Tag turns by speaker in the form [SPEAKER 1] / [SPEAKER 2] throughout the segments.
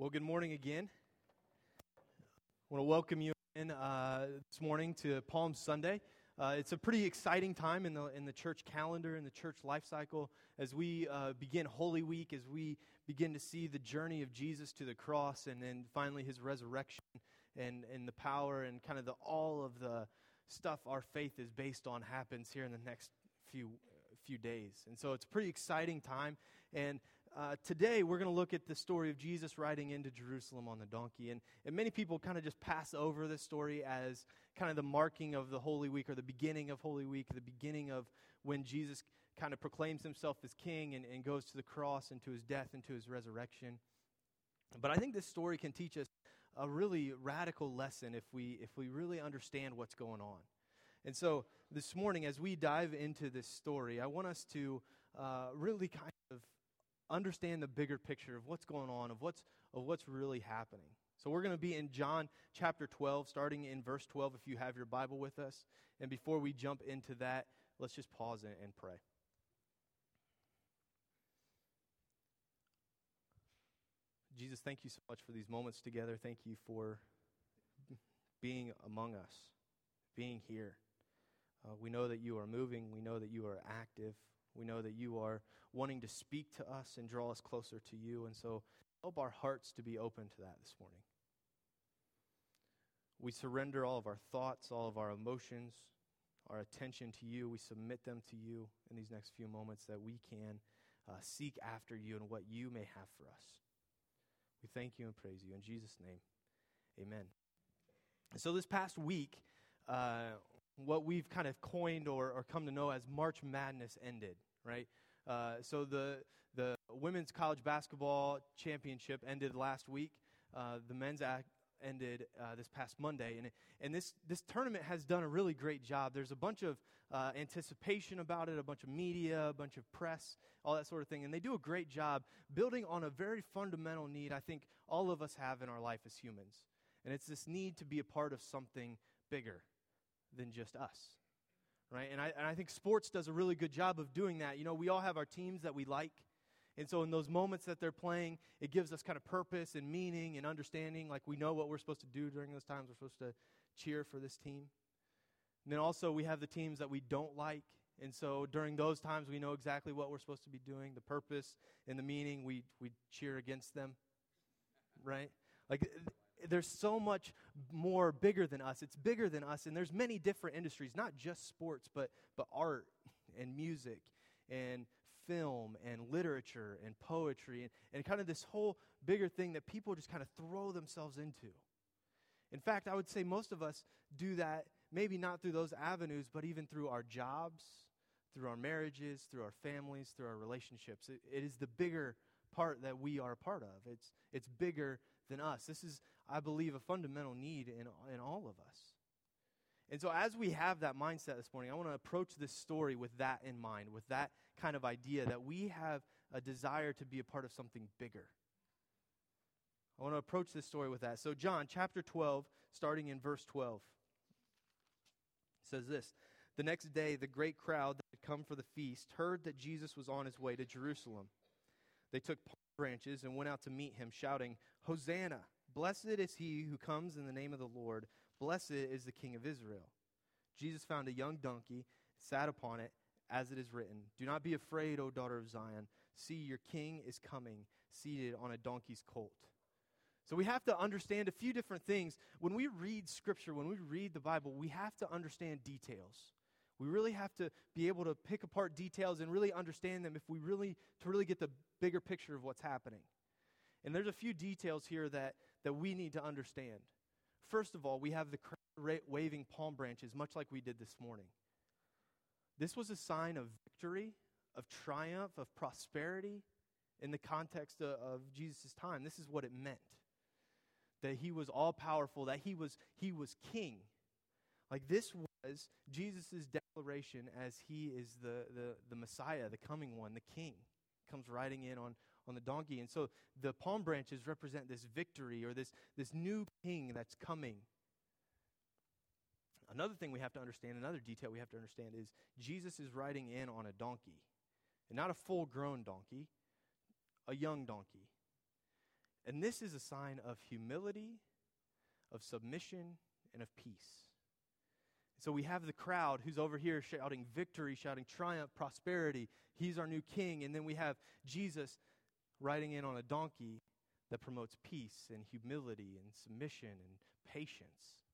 [SPEAKER 1] Well, good morning again. I want to welcome you in uh, this morning to Palm Sunday. Uh, it's a pretty exciting time in the, in the church calendar, in the church life cycle, as we uh, begin Holy Week, as we begin to see the journey of Jesus to the cross, and then finally his resurrection, and, and the power and kind of the, all of the stuff our faith is based on happens here in the next few few days. And so it's a pretty exciting time. And uh, today we're going to look at the story of Jesus riding into Jerusalem on the donkey. And, and many people kind of just pass over this story as kind of the marking of the Holy Week or the beginning of Holy Week, the beginning of when Jesus kind of proclaims himself as king and, and goes to the cross and to his death and to his resurrection. But I think this story can teach us a really radical lesson if we, if we really understand what's going on. And so this morning, as we dive into this story, I want us to uh, really kind understand the bigger picture of what's going on, of what's, of what's really happening. So we're going to be in John chapter 12, starting in verse 12, if you have your Bible with us. And before we jump into that, let's just pause and, and pray. Jesus, thank you so much for these moments together. Thank you for being among us, being here. Uh, we know that you are moving. We know that you are active. We know that you are wanting to speak to us and draw us closer to you. And so help our hearts to be open to that this morning. We surrender all of our thoughts, all of our emotions, our attention to you. We submit them to you in these next few moments that we can uh, seek after you and what you may have for us. We thank you and praise you. In Jesus' name, amen. So, this past week, uh, what we've kind of coined or, or come to know as March Madness ended, right? Uh, so the the women's college basketball championship ended last week. Uh, the men's act ended uh, this past Monday, and and this this tournament has done a really great job. There's a bunch of uh, anticipation about it, a bunch of media, a bunch of press, all that sort of thing, and they do a great job building on a very fundamental need I think all of us have in our life as humans, and it's this need to be a part of something bigger than just us. Right? And I, and I think sports does a really good job of doing that. You know, we all have our teams that we like. And so, in those moments that they're playing, it gives us kind of purpose and meaning and understanding. Like, we know what we're supposed to do during those times. We're supposed to cheer for this team. And then also, we have the teams that we don't like. And so, during those times, we know exactly what we're supposed to be doing the purpose and the meaning. We, we cheer against them. Right? Like, there's so much more bigger than us. It's bigger than us, and there's many different industries, not just sports, but, but art and music and film and literature and poetry and, and kind of this whole bigger thing that people just kind of throw themselves into. In fact, I would say most of us do that, maybe not through those avenues, but even through our jobs, through our marriages, through our families, through our relationships. it, it is the bigger part that we are a part of. It's, it's bigger than us. This is, I believe, a fundamental need in, in all of us. And so, as we have that mindset this morning, I want to approach this story with that in mind, with that kind of idea that we have a desire to be a part of something bigger. I want to approach this story with that. So, John chapter 12, starting in verse 12, says this The next day, the great crowd that had come for the feast heard that Jesus was on his way to Jerusalem. They took palm branches and went out to meet him, shouting, Hosanna! Blessed is he who comes in the name of the Lord. Blessed is the King of Israel. Jesus found a young donkey, sat upon it, as it is written Do not be afraid, O daughter of Zion. See, your king is coming, seated on a donkey's colt. So we have to understand a few different things. When we read Scripture, when we read the Bible, we have to understand details. We really have to be able to pick apart details and really understand them if we really to really get the bigger picture of what's happening. And there's a few details here that, that we need to understand. First of all, we have the waving palm branches, much like we did this morning. This was a sign of victory, of triumph, of prosperity in the context of, of Jesus' time. This is what it meant that he was all powerful, that he was, he was king. Like this was Jesus' declaration as he is the, the, the Messiah, the coming one, the king, comes riding in on, on the donkey. And so the palm branches represent this victory or this, this new king that's coming. Another thing we have to understand, another detail we have to understand is Jesus is riding in on a donkey. And not a full grown donkey, a young donkey. And this is a sign of humility, of submission, and of peace. So we have the crowd who's over here shouting victory, shouting triumph, prosperity. He's our new king. And then we have Jesus riding in on a donkey that promotes peace and humility and submission and patience.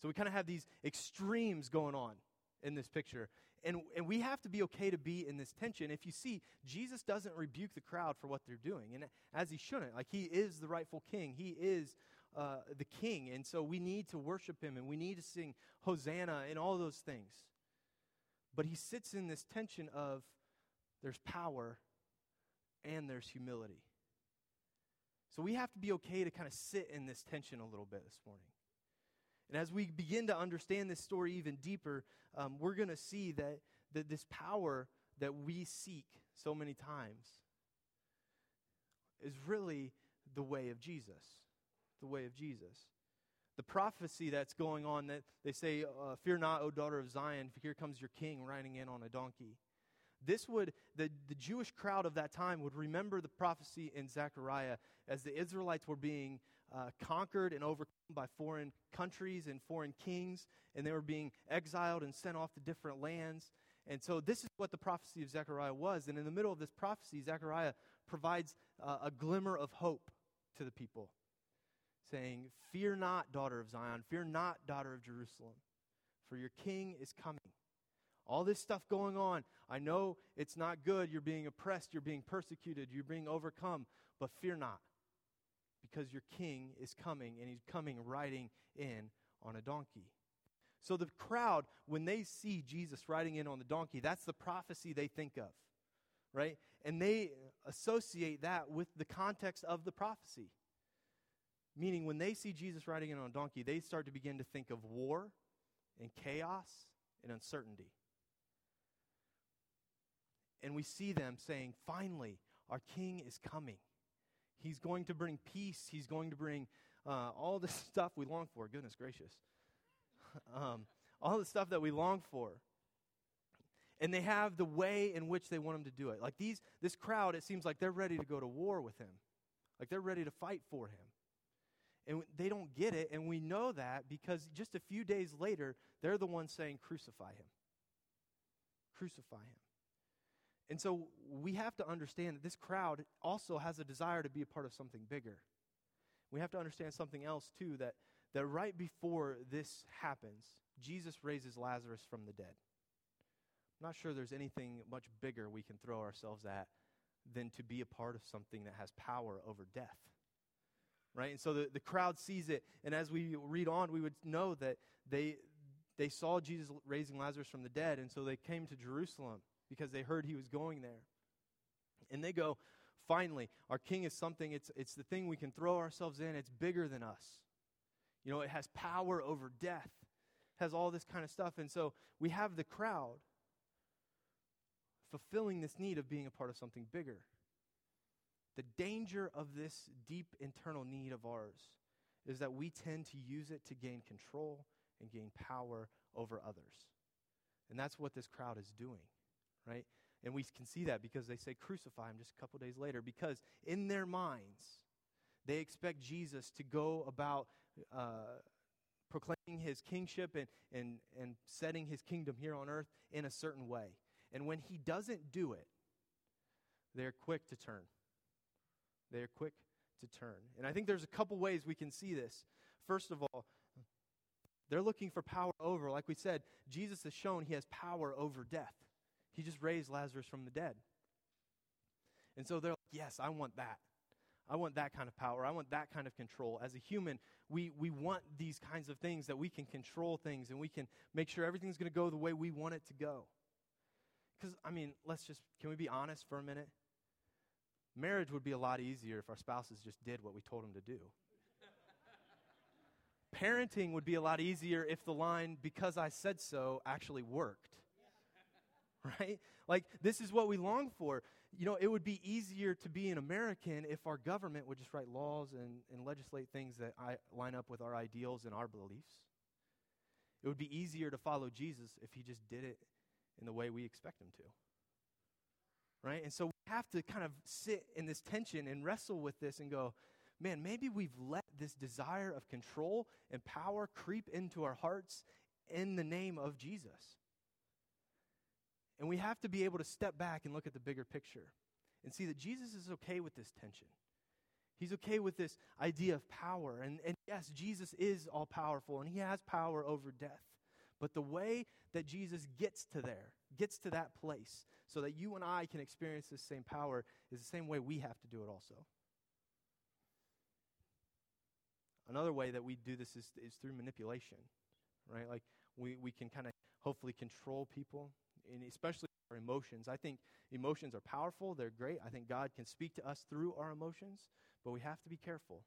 [SPEAKER 1] So we kind of have these extremes going on in this picture. And, and we have to be okay to be in this tension. If you see, Jesus doesn't rebuke the crowd for what they're doing, and as he shouldn't. Like, he is the rightful king, he is uh, the king. And so we need to worship him and we need to sing Hosanna and all those things. But he sits in this tension of there's power and there's humility. So we have to be okay to kind of sit in this tension a little bit this morning. And as we begin to understand this story even deeper, um, we're going to see that, that this power that we seek so many times is really the way of Jesus the way of Jesus. The prophecy that's going on that they say, uh, Fear not, O daughter of Zion, for here comes your king riding in on a donkey. This would, the, the Jewish crowd of that time would remember the prophecy in Zechariah as the Israelites were being uh, conquered and overcome by foreign countries and foreign kings, and they were being exiled and sent off to different lands. And so, this is what the prophecy of Zechariah was. And in the middle of this prophecy, Zechariah provides uh, a glimmer of hope to the people saying, Fear not, daughter of Zion, fear not, daughter of Jerusalem, for your king is coming. All this stuff going on. I know it's not good. You're being oppressed, you're being persecuted, you're being overcome, but fear not, because your king is coming, and he's coming riding in on a donkey. So the crowd, when they see Jesus riding in on the donkey, that's the prophecy they think of, right? And they associate that with the context of the prophecy. Meaning, when they see Jesus riding in on a donkey, they start to begin to think of war and chaos and uncertainty. And we see them saying, finally, our king is coming. He's going to bring peace. He's going to bring uh, all the stuff we long for. Goodness gracious. um, all the stuff that we long for. And they have the way in which they want him to do it. Like these, this crowd, it seems like they're ready to go to war with him. Like they're ready to fight for him. And they don't get it, and we know that because just a few days later, they're the ones saying, Crucify him. Crucify him. And so we have to understand that this crowd also has a desire to be a part of something bigger. We have to understand something else, too, that, that right before this happens, Jesus raises Lazarus from the dead. I'm not sure there's anything much bigger we can throw ourselves at than to be a part of something that has power over death right? And so the, the crowd sees it. And as we read on, we would know that they, they saw Jesus raising Lazarus from the dead. And so they came to Jerusalem because they heard he was going there. And they go, finally, our king is something, it's, it's the thing we can throw ourselves in, it's bigger than us. You know, it has power over death, has all this kind of stuff. And so we have the crowd fulfilling this need of being a part of something bigger. The danger of this deep internal need of ours is that we tend to use it to gain control and gain power over others. And that's what this crowd is doing, right? And we can see that because they say crucify him just a couple days later, because in their minds, they expect Jesus to go about uh, proclaiming his kingship and, and, and setting his kingdom here on earth in a certain way. And when he doesn't do it, they're quick to turn. They are quick to turn. And I think there's a couple ways we can see this. First of all, they're looking for power over. Like we said, Jesus has shown he has power over death. He just raised Lazarus from the dead. And so they're like, yes, I want that. I want that kind of power. I want that kind of control. As a human, we, we want these kinds of things that we can control things and we can make sure everything's going to go the way we want it to go. Because, I mean, let's just, can we be honest for a minute? Marriage would be a lot easier if our spouses just did what we told them to do. Parenting would be a lot easier if the line, because I said so, actually worked. Right? Like, this is what we long for. You know, it would be easier to be an American if our government would just write laws and, and legislate things that I, line up with our ideals and our beliefs. It would be easier to follow Jesus if he just did it in the way we expect him to right? And so we have to kind of sit in this tension and wrestle with this and go, man, maybe we've let this desire of control and power creep into our hearts in the name of Jesus. And we have to be able to step back and look at the bigger picture and see that Jesus is okay with this tension. He's okay with this idea of power. And, and yes, Jesus is all powerful and he has power over death. But the way that Jesus gets to there, gets to that place, so that you and I can experience this same power, is the same way we have to do it also. Another way that we do this is, is through manipulation, right? Like we, we can kind of hopefully control people, and especially our emotions. I think emotions are powerful, they're great. I think God can speak to us through our emotions, but we have to be careful.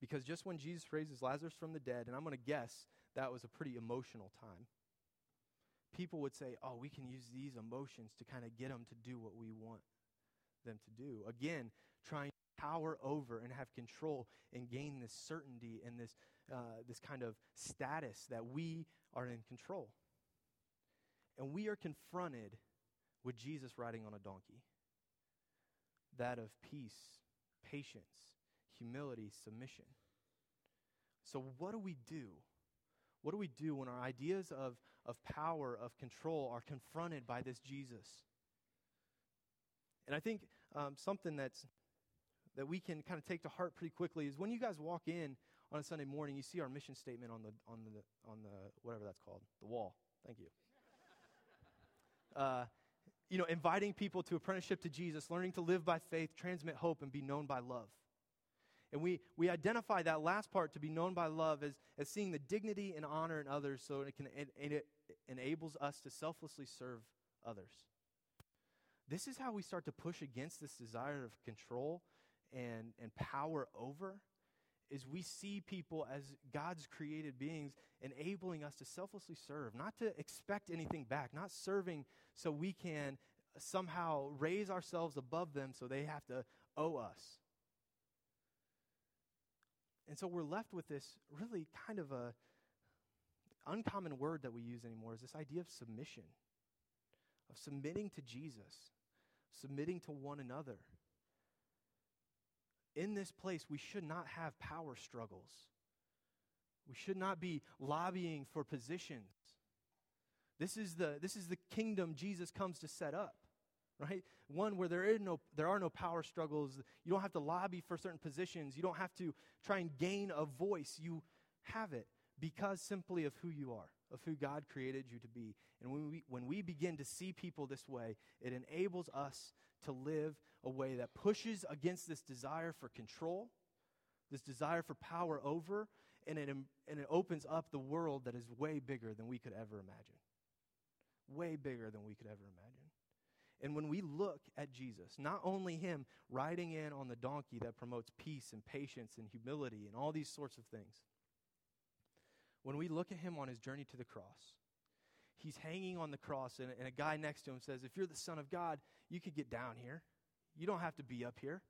[SPEAKER 1] Because just when Jesus raises Lazarus from the dead, and I'm going to guess that was a pretty emotional time. People would say, oh, we can use these emotions to kind of get them to do what we want them to do. Again, trying to power over and have control and gain this certainty and this, uh, this kind of status that we are in control. And we are confronted with Jesus riding on a donkey that of peace, patience, humility, submission. So, what do we do what do we do when our ideas of, of power, of control, are confronted by this Jesus? And I think um, something that's, that we can kind of take to heart pretty quickly is when you guys walk in on a Sunday morning, you see our mission statement on the, on the, on the whatever that's called, the wall. Thank you. Uh, you know, inviting people to apprenticeship to Jesus, learning to live by faith, transmit hope, and be known by love. And we, we identify that last part to be known by love as, as seeing the dignity and honor in others so it, can, it, it enables us to selflessly serve others. This is how we start to push against this desire of control and, and power over is we see people as God's created beings enabling us to selflessly serve, not to expect anything back, not serving so we can somehow raise ourselves above them so they have to owe us. And so we're left with this really kind of a uncommon word that we use anymore is this idea of submission, of submitting to Jesus, submitting to one another. In this place, we should not have power struggles. We should not be lobbying for positions. This is the, this is the kingdom Jesus comes to set up right? One where there, is no, there are no power struggles. You don't have to lobby for certain positions. You don't have to try and gain a voice. You have it because simply of who you are, of who God created you to be. And when we, when we begin to see people this way, it enables us to live a way that pushes against this desire for control, this desire for power over, and it, and it opens up the world that is way bigger than we could ever imagine. Way bigger than we could ever imagine. And when we look at Jesus, not only him riding in on the donkey that promotes peace and patience and humility and all these sorts of things, when we look at him on his journey to the cross, he's hanging on the cross, and, and a guy next to him says, If you're the Son of God, you could get down here. You don't have to be up here.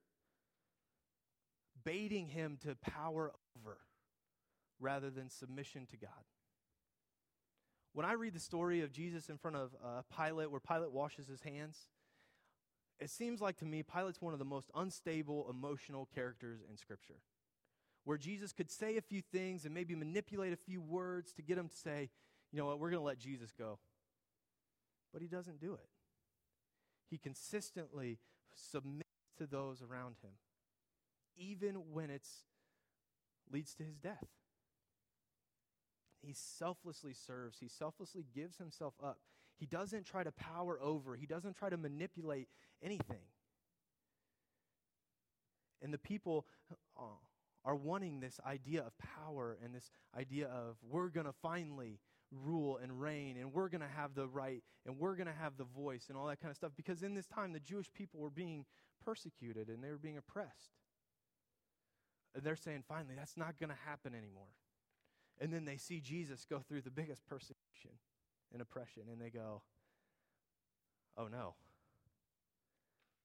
[SPEAKER 1] Baiting him to power over rather than submission to God when I read the story of Jesus in front of uh, Pilate, where Pilate washes his hands, it seems like to me Pilate's one of the most unstable emotional characters in Scripture. Where Jesus could say a few things and maybe manipulate a few words to get him to say, you know what, we're going to let Jesus go. But he doesn't do it. He consistently submits to those around him, even when it leads to his death. He selflessly serves, he selflessly gives himself up. He doesn't try to power over, he doesn't try to manipulate anything. And the people uh, are wanting this idea of power and this idea of we're going to finally rule and reign and we're going to have the right and we're going to have the voice and all that kind of stuff because in this time the Jewish people were being persecuted and they were being oppressed. And they're saying finally that's not going to happen anymore. And then they see Jesus go through the biggest persecution and oppression, and they go, oh no.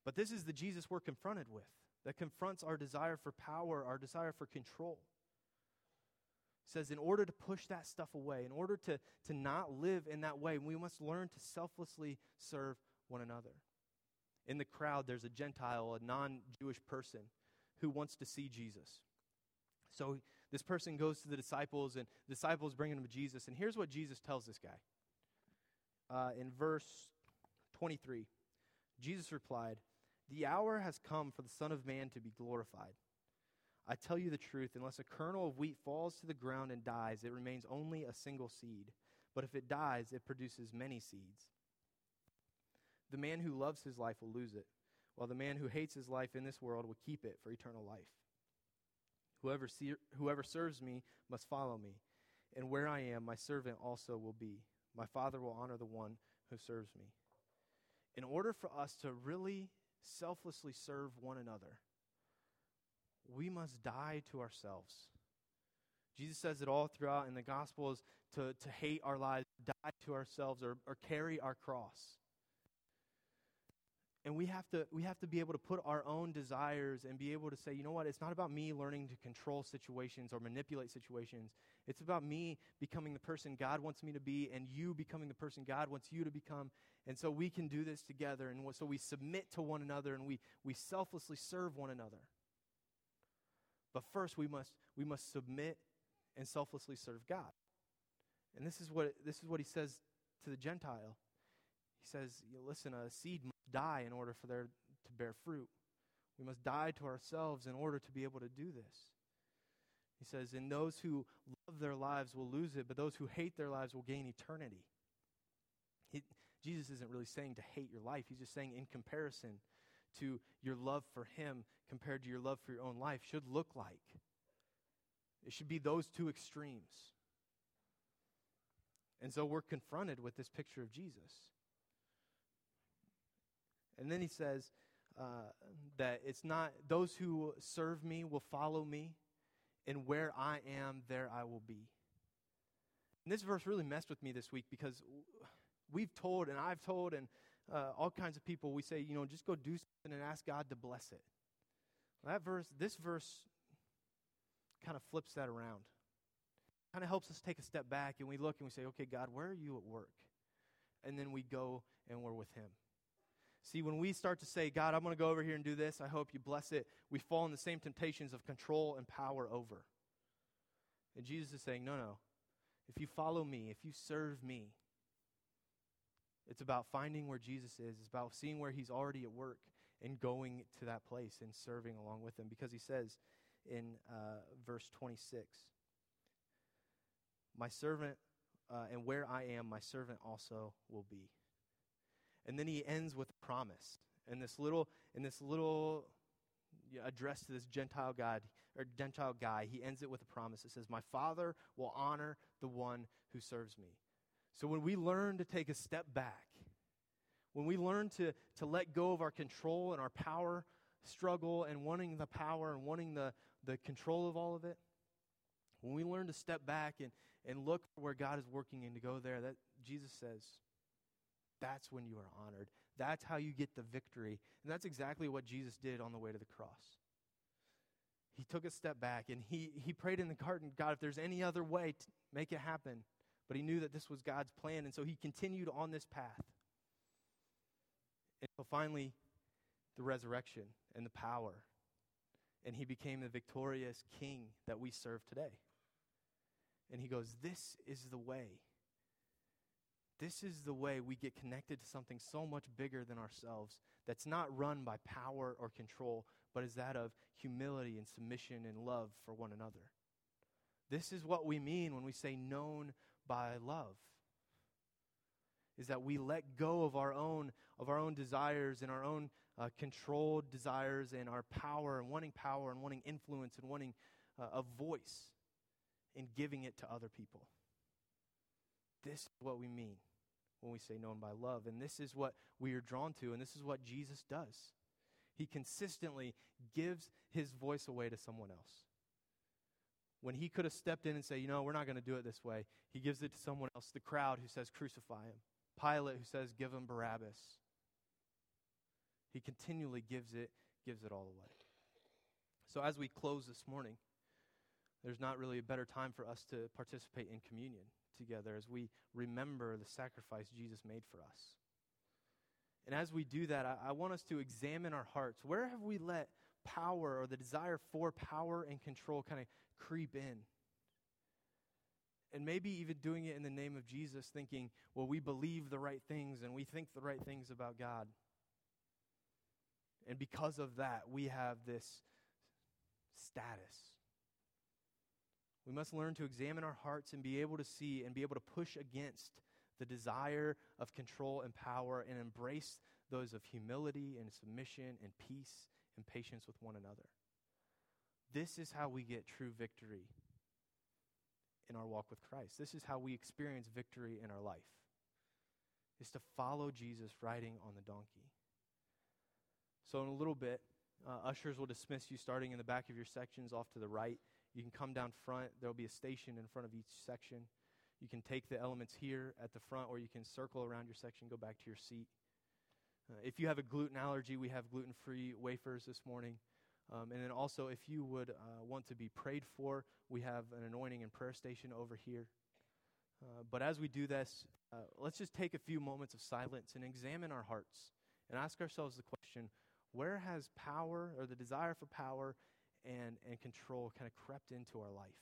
[SPEAKER 1] But this is the Jesus we're confronted with that confronts our desire for power, our desire for control. Says, in order to push that stuff away, in order to, to not live in that way, we must learn to selflessly serve one another. In the crowd, there's a Gentile, a non Jewish person, who wants to see Jesus. So this person goes to the disciples, and the disciples bring him to Jesus. And here's what Jesus tells this guy. Uh, in verse 23, Jesus replied, The hour has come for the Son of Man to be glorified. I tell you the truth, unless a kernel of wheat falls to the ground and dies, it remains only a single seed. But if it dies, it produces many seeds. The man who loves his life will lose it, while the man who hates his life in this world will keep it for eternal life. Whoever, see, whoever serves me must follow me, and where I am, my servant also will be. My Father will honor the one who serves me. In order for us to really selflessly serve one another, we must die to ourselves. Jesus says it all throughout in the Gospels to, to hate our lives, die to ourselves, or, or carry our cross. And we have, to, we have to be able to put our own desires and be able to say, you know what, it's not about me learning to control situations or manipulate situations. It's about me becoming the person God wants me to be and you becoming the person God wants you to become. And so we can do this together. And so we submit to one another and we, we selflessly serve one another. But first, we must, we must submit and selflessly serve God. And this is what, this is what he says to the Gentile. He says, listen, a seed must die in order for there to bear fruit. We must die to ourselves in order to be able to do this. He says, and those who love their lives will lose it, but those who hate their lives will gain eternity. He, Jesus isn't really saying to hate your life. He's just saying, in comparison to your love for Him compared to your love for your own life, should look like. It should be those two extremes. And so we're confronted with this picture of Jesus. And then he says uh, that it's not those who serve me will follow me, and where I am, there I will be. And this verse really messed with me this week because we've told, and I've told, and uh, all kinds of people, we say, you know, just go do something and ask God to bless it. That verse, this verse kind of flips that around. Kind of helps us take a step back and we look and we say, okay, God, where are you at work? And then we go and we're with Him. See, when we start to say, God, I'm going to go over here and do this, I hope you bless it, we fall in the same temptations of control and power over. And Jesus is saying, no, no. If you follow me, if you serve me, it's about finding where Jesus is. It's about seeing where he's already at work and going to that place and serving along with him. Because he says in uh, verse 26, My servant, uh, and where I am, my servant also will be. And then he ends with a promise. And this little, in this little address to this Gentile God or Gentile guy, he ends it with a promise. It says, My Father will honor the one who serves me. So when we learn to take a step back, when we learn to, to let go of our control and our power struggle and wanting the power and wanting the, the control of all of it, when we learn to step back and, and look where God is working and to go there, that Jesus says, that's when you are honored. That's how you get the victory. And that's exactly what Jesus did on the way to the cross. He took a step back and he, he prayed in the garden, God, if there's any other way, to make it happen. But he knew that this was God's plan, and so he continued on this path. Until finally, the resurrection and the power. And he became the victorious king that we serve today. And he goes, This is the way. This is the way we get connected to something so much bigger than ourselves that's not run by power or control, but is that of humility and submission and love for one another. This is what we mean when we say known by love is that we let go of our own of our own desires and our own uh, controlled desires and our power and wanting power and wanting influence and wanting uh, a voice and giving it to other people. This is what we mean when we say known by love and this is what we are drawn to and this is what jesus does. He consistently gives his voice away to someone else. When he could have stepped in and said, you know, we're not going to do it this way, he gives it to someone else, the crowd who says, crucify him, Pilate who says, give him Barabbas. He continually gives it, gives it all away. So as we close this morning, there's not really a better time for us to participate in communion together as we remember the sacrifice Jesus made for us. And as we do that, I, I want us to examine our hearts. Where have we let power or the desire for power and control kind of creep in. And maybe even doing it in the name of Jesus, thinking, well, we believe the right things and we think the right things about God. And because of that, we have this status. We must learn to examine our hearts and be able to see and be able to push against the desire of control and power and embrace those of humility and submission and peace and patience with one another. This is how we get true victory in our walk with Christ. This is how we experience victory in our life. Is to follow Jesus riding on the donkey. So in a little bit, uh, ushers will dismiss you starting in the back of your sections off to the right. You can come down front. There'll be a station in front of each section. You can take the elements here at the front, or you can circle around your section, go back to your seat. Uh, if you have a gluten allergy, we have gluten free wafers this morning. Um, and then also, if you would uh, want to be prayed for, we have an anointing and prayer station over here. Uh, but as we do this, uh, let's just take a few moments of silence and examine our hearts and ask ourselves the question where has power or the desire for power and, and control kind of crept into our life?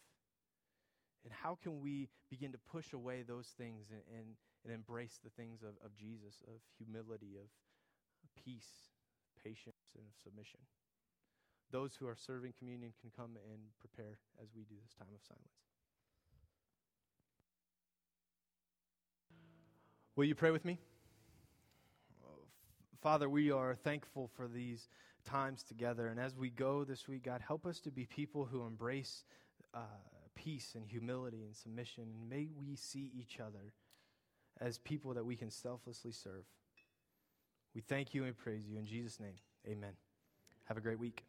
[SPEAKER 1] And how can we begin to push away those things and, and, and embrace the things of, of Jesus, of humility, of peace, patience, and of submission? Those who are serving communion can come and prepare as we do this time of silence. Will you pray with me? Father, we are thankful for these times together. And as we go this week, God, help us to be people who embrace uh, peace and humility and submission. And may we see each other as people that we can selflessly serve. We thank you and praise you. In Jesus' name, amen. Have a great week.